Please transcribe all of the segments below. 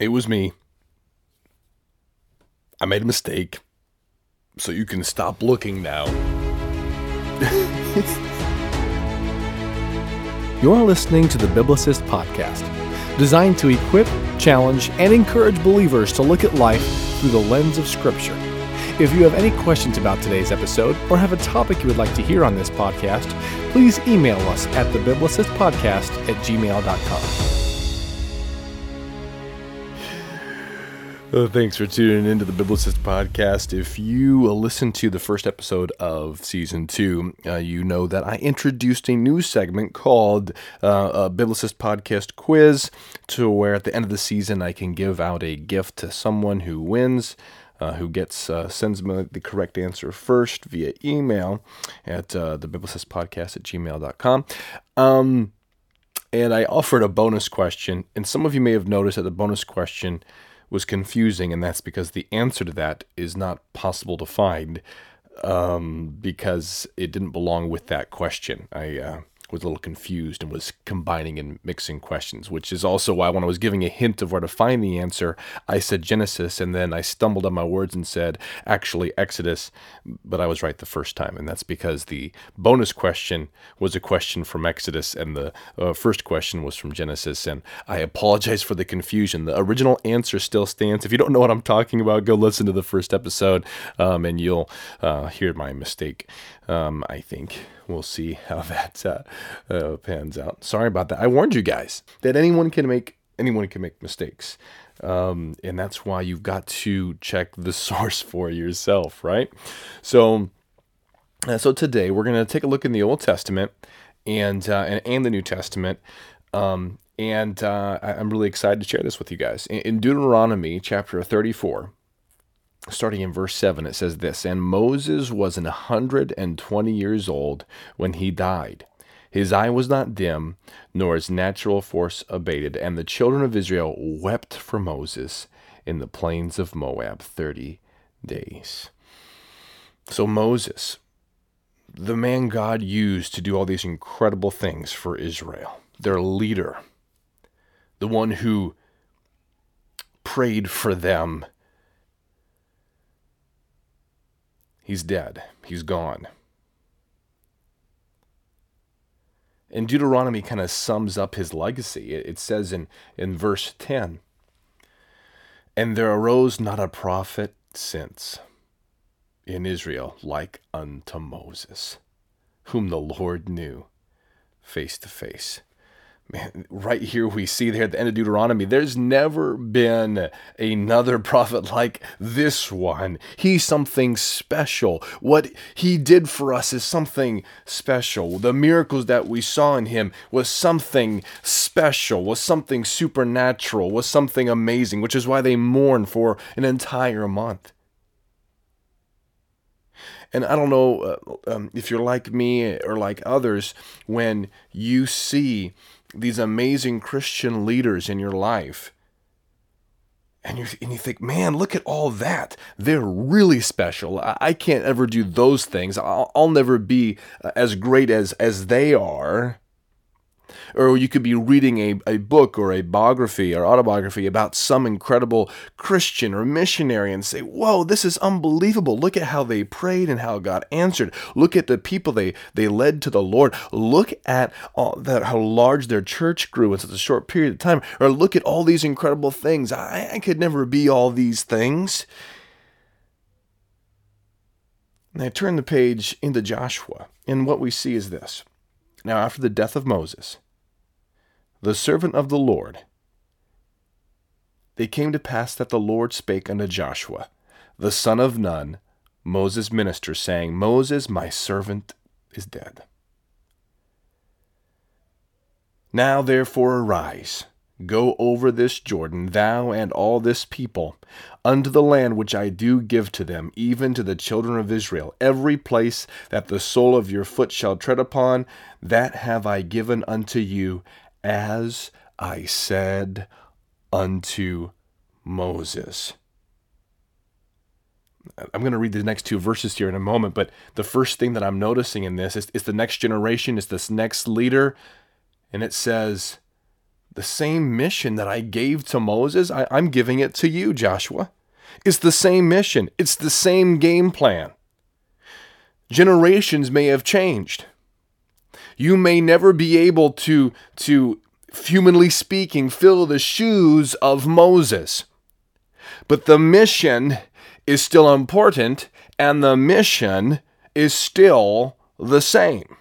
It was me. I made a mistake. So you can stop looking now. You're listening to the Biblicist Podcast, designed to equip, challenge, and encourage believers to look at life through the lens of Scripture. If you have any questions about today's episode or have a topic you would like to hear on this podcast, please email us at thebiblicistpodcast at gmail.com. Uh, thanks for tuning into the Biblicist podcast. If you uh, listened to the first episode of season two, uh, you know that I introduced a new segment called uh, a Biblicist Podcast Quiz, to where at the end of the season I can give out a gift to someone who wins. Uh, who gets uh, sends me the correct answer first via email at uh, the biblicist podcast at gmail.com. Um, and I offered a bonus question, and some of you may have noticed that the bonus question was confusing, and that's because the answer to that is not possible to find um, because it didn't belong with that question. I uh, was a little confused and was combining and mixing questions, which is also why when I was giving a hint of where to find the answer, I said Genesis, and then I stumbled on my words and said actually Exodus, but I was right the first time, and that's because the bonus question was a question from Exodus, and the uh, first question was from Genesis, and I apologize for the confusion. The original answer still stands. If you don't know what I'm talking about, go listen to the first episode, um, and you'll uh, hear my mistake. Um, I think we'll see how that uh, uh, pans out. Sorry about that. I warned you guys that anyone can make anyone can make mistakes, um, and that's why you've got to check the source for yourself, right? So, uh, so today we're going to take a look in the Old Testament and uh, and, and the New Testament. Um, and uh, I'm really excited to share this with you guys. In Deuteronomy chapter 34, starting in verse 7, it says this And Moses was an 120 years old when he died. His eye was not dim, nor his natural force abated. And the children of Israel wept for Moses in the plains of Moab 30 days. So, Moses, the man God used to do all these incredible things for Israel, their leader, the one who prayed for them He's dead. He's gone. And Deuteronomy kind of sums up his legacy. It says in, in verse 10 And there arose not a prophet since in Israel like unto Moses, whom the Lord knew face to face right here we see there at the end of Deuteronomy, there's never been another prophet like this one. He's something special. What he did for us is something special. The miracles that we saw in him was something special, was something supernatural, was something amazing, which is why they mourn for an entire month. And I don't know uh, um, if you're like me or like others, when you see these amazing Christian leaders in your life. And you, and you think, man, look at all that. They're really special. I, I can't ever do those things. I'll, I'll never be uh, as great as, as they are. Or you could be reading a, a book or a biography or autobiography about some incredible Christian or missionary and say, Whoa, this is unbelievable. Look at how they prayed and how God answered. Look at the people they, they led to the Lord. Look at all that, how large their church grew in such a short period of time. Or look at all these incredible things. I, I could never be all these things. And I turn the page into Joshua, and what we see is this. Now, after the death of Moses, the servant of the Lord. It came to pass that the Lord spake unto Joshua, the son of Nun, Moses' minister, saying, Moses, my servant, is dead. Now therefore arise, go over this Jordan, thou and all this people, unto the land which I do give to them, even to the children of Israel. Every place that the sole of your foot shall tread upon, that have I given unto you, as I said unto Moses. I'm going to read the next two verses here in a moment, but the first thing that I'm noticing in this is, the next generation, is this next leader, and it says, the same mission that I gave to Moses, I, I'm giving it to you, Joshua. It's the same mission, it's the same game plan. Generations may have changed. You may never be able to, to humanly speaking, fill the shoes of Moses. But the mission is still important, and the mission is still the same.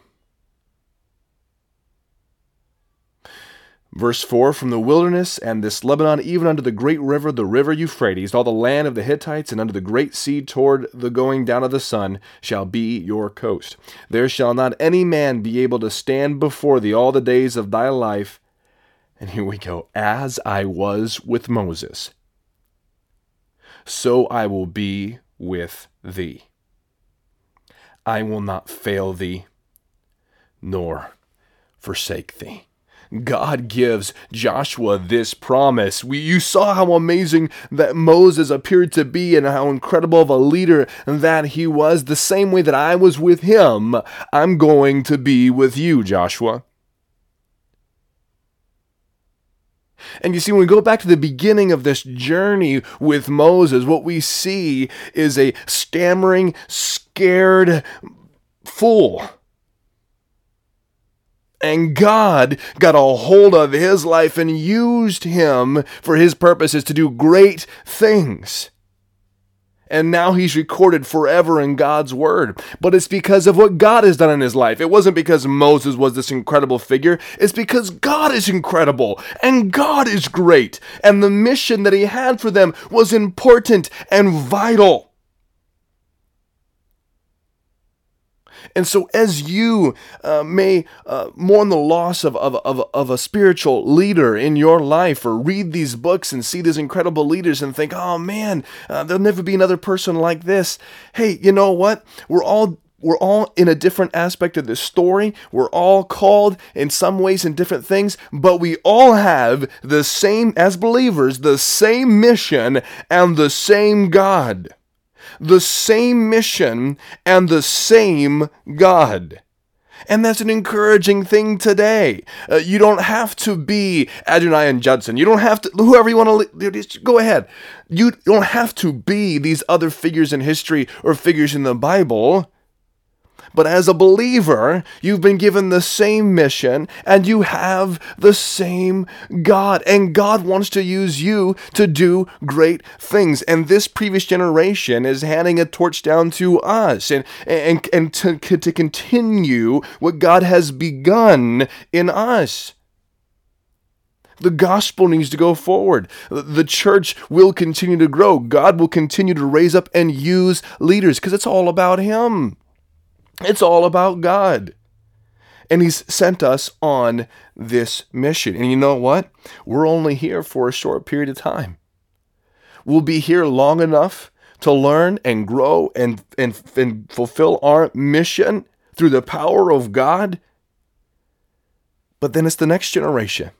Verse 4 From the wilderness and this Lebanon, even unto the great river, the river Euphrates, all the land of the Hittites, and unto the great sea toward the going down of the sun, shall be your coast. There shall not any man be able to stand before thee all the days of thy life. And here we go, as I was with Moses, so I will be with thee. I will not fail thee, nor forsake thee. God gives Joshua this promise. We, you saw how amazing that Moses appeared to be and how incredible of a leader that he was. The same way that I was with him, I'm going to be with you, Joshua. And you see, when we go back to the beginning of this journey with Moses, what we see is a stammering, scared fool and God got a hold of his life and used him for his purposes to do great things. And now he's recorded forever in God's word. But it's because of what God has done in his life. It wasn't because Moses was this incredible figure. It's because God is incredible and God is great. And the mission that he had for them was important and vital. And so, as you uh, may uh, mourn the loss of, of, of, of a spiritual leader in your life, or read these books and see these incredible leaders and think, oh man, uh, there'll never be another person like this. Hey, you know what? We're all we're all in a different aspect of this story. We're all called in some ways in different things, but we all have the same, as believers, the same mission and the same God the same mission and the same God. And that's an encouraging thing today. Uh, you don't have to be Adoniram Judson. You don't have to, whoever you want to, just go ahead. You don't have to be these other figures in history or figures in the Bible. But as a believer, you've been given the same mission and you have the same God. And God wants to use you to do great things. And this previous generation is handing a torch down to us and, and, and to, to continue what God has begun in us. The gospel needs to go forward. The church will continue to grow. God will continue to raise up and use leaders because it's all about Him. It's all about God. And He's sent us on this mission. And you know what? We're only here for a short period of time. We'll be here long enough to learn and grow and, and, and fulfill our mission through the power of God. But then it's the next generation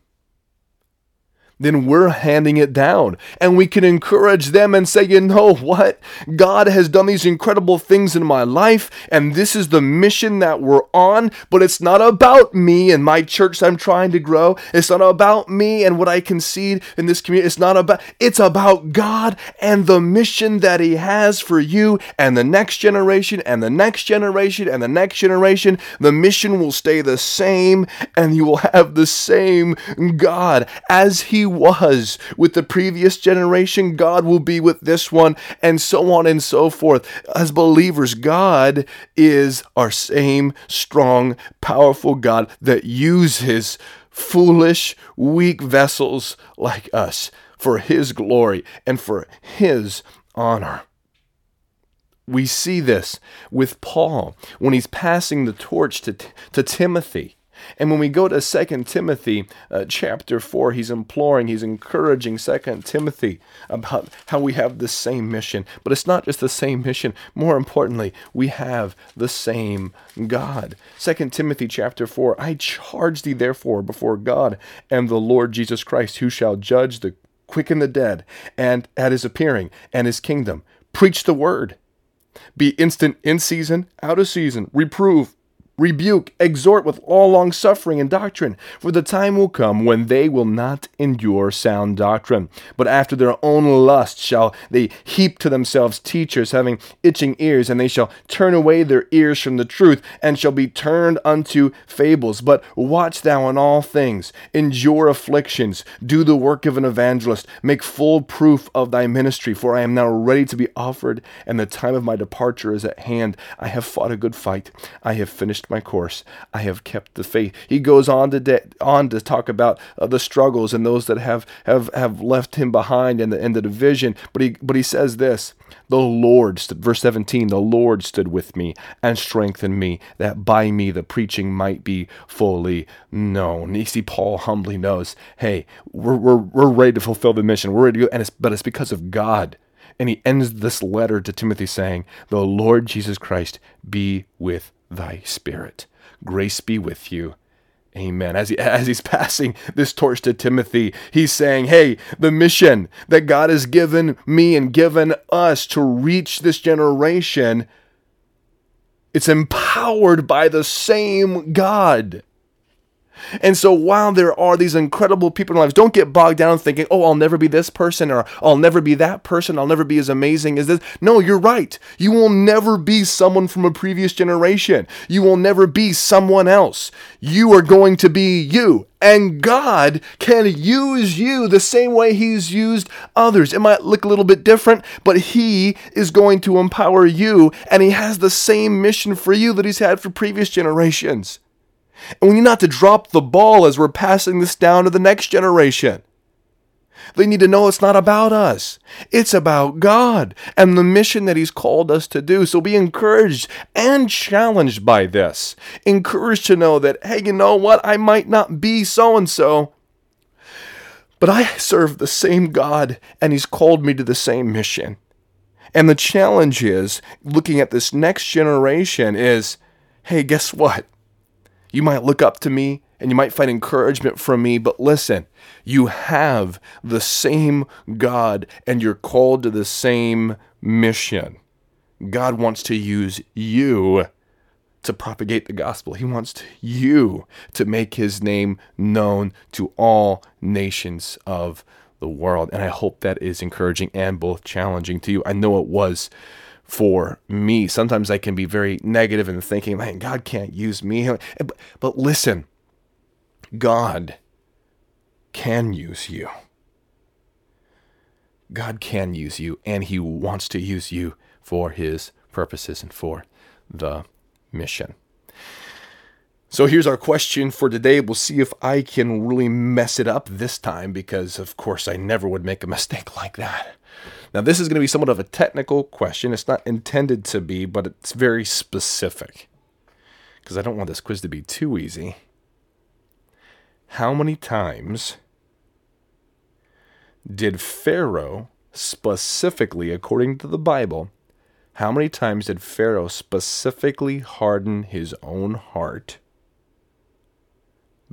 then we're handing it down. And we can encourage them and say, you know what? God has done these incredible things in my life, and this is the mission that we're on, but it's not about me and my church I'm trying to grow. It's not about me and what I concede in this community. It's not about, it's about God and the mission that He has for you and the next generation and the next generation and the next generation. The mission will stay the same, and you will have the same God as He was with the previous generation, God will be with this one, and so on and so forth. As believers, God is our same strong, powerful God that uses foolish, weak vessels like us for His glory and for His honor. We see this with Paul when he's passing the torch to, to Timothy. And when we go to 2 Timothy uh, chapter 4, he's imploring, he's encouraging 2 Timothy about how we have the same mission. But it's not just the same mission. More importantly, we have the same God. 2 Timothy chapter 4, I charge thee therefore before God and the Lord Jesus Christ, who shall judge the quick and the dead, and at his appearing and his kingdom. Preach the word. Be instant in season, out of season. Reprove, rebuke, exhort with all long suffering and doctrine. For the time will come when they will not endure sound doctrine, but after their own lust shall they heap to themselves teachers having itching ears, and they shall turn away their ears from the truth, and shall be turned unto fables. But watch thou in all things, endure afflictions, do the work of an evangelist, make full proof of thy ministry, for I am now ready to be offered, and the time of my departure is at hand. I have fought a good fight. I have finished my course. I have kept the faith. He goes on to de- on to talk about uh, the struggles and those that have have have left him behind and the and the division. But he but he says this: the Lord stood, verse 17, the Lord stood with me and strengthened me, that by me the preaching might be fully known. You see, Paul humbly knows, hey, we're, we're, we're ready to fulfill the mission. We're ready to go, and it's, but it's because of God. And he ends this letter to Timothy saying, The Lord Jesus Christ be with thy spirit. Grace be with you. Amen. As, he, as he's passing this torch to Timothy, he's saying, Hey, the mission that God has given me and given us to reach this generation, it's empowered by the same God. And so while there are these incredible people in our lives, don't get bogged down thinking, oh, I'll never be this person or I'll never be that person. I'll never be as amazing as this. No, you're right. You will never be someone from a previous generation. You will never be someone else. You are going to be you. And God can use you the same way He's used others. It might look a little bit different, but He is going to empower you, and He has the same mission for you that He's had for previous generations. And we need not to drop the ball as we're passing this down to the next generation. They need to know it's not about us. It's about God and the mission that He's called us to do. So be encouraged and challenged by this. Encouraged to know that, hey, you know what? I might not be so and so, but I serve the same God and He's called me to the same mission. And the challenge is looking at this next generation is, hey, guess what? You might look up to me and you might find encouragement from me, but listen, you have the same God and you're called to the same mission. God wants to use you to propagate the gospel. He wants you to make his name known to all nations of the world. And I hope that is encouraging and both challenging to you. I know it was for me. Sometimes I can be very negative in thinking, man, God can't use me. But listen, God can use you. God can use you, and He wants to use you for His purposes and for the mission. So here's our question for today. We'll see if I can really mess it up this time because, of course, I never would make a mistake like that. Now, this is going to be somewhat of a technical question. It's not intended to be, but it's very specific because I don't want this quiz to be too easy. How many times did Pharaoh specifically, according to the Bible, how many times did Pharaoh specifically harden his own heart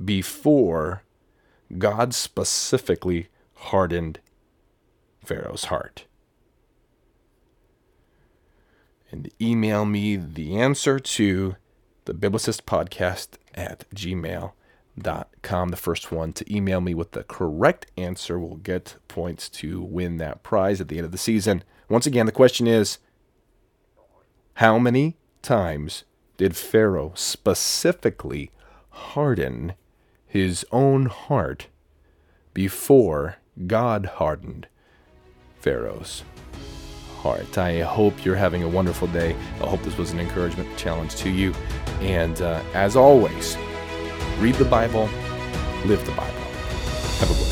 before God specifically hardened Pharaoh's heart? And email me the answer to the Biblicist podcast at gmail.com. The first one to email me with the correct answer will get points to win that prize at the end of the season. Once again, the question is How many times did Pharaoh specifically harden his own heart before God hardened Pharaoh's heart. I hope you're having a wonderful day. I hope this was an encouragement challenge to you. And uh, as always, read the Bible, live the Bible. Have a blessed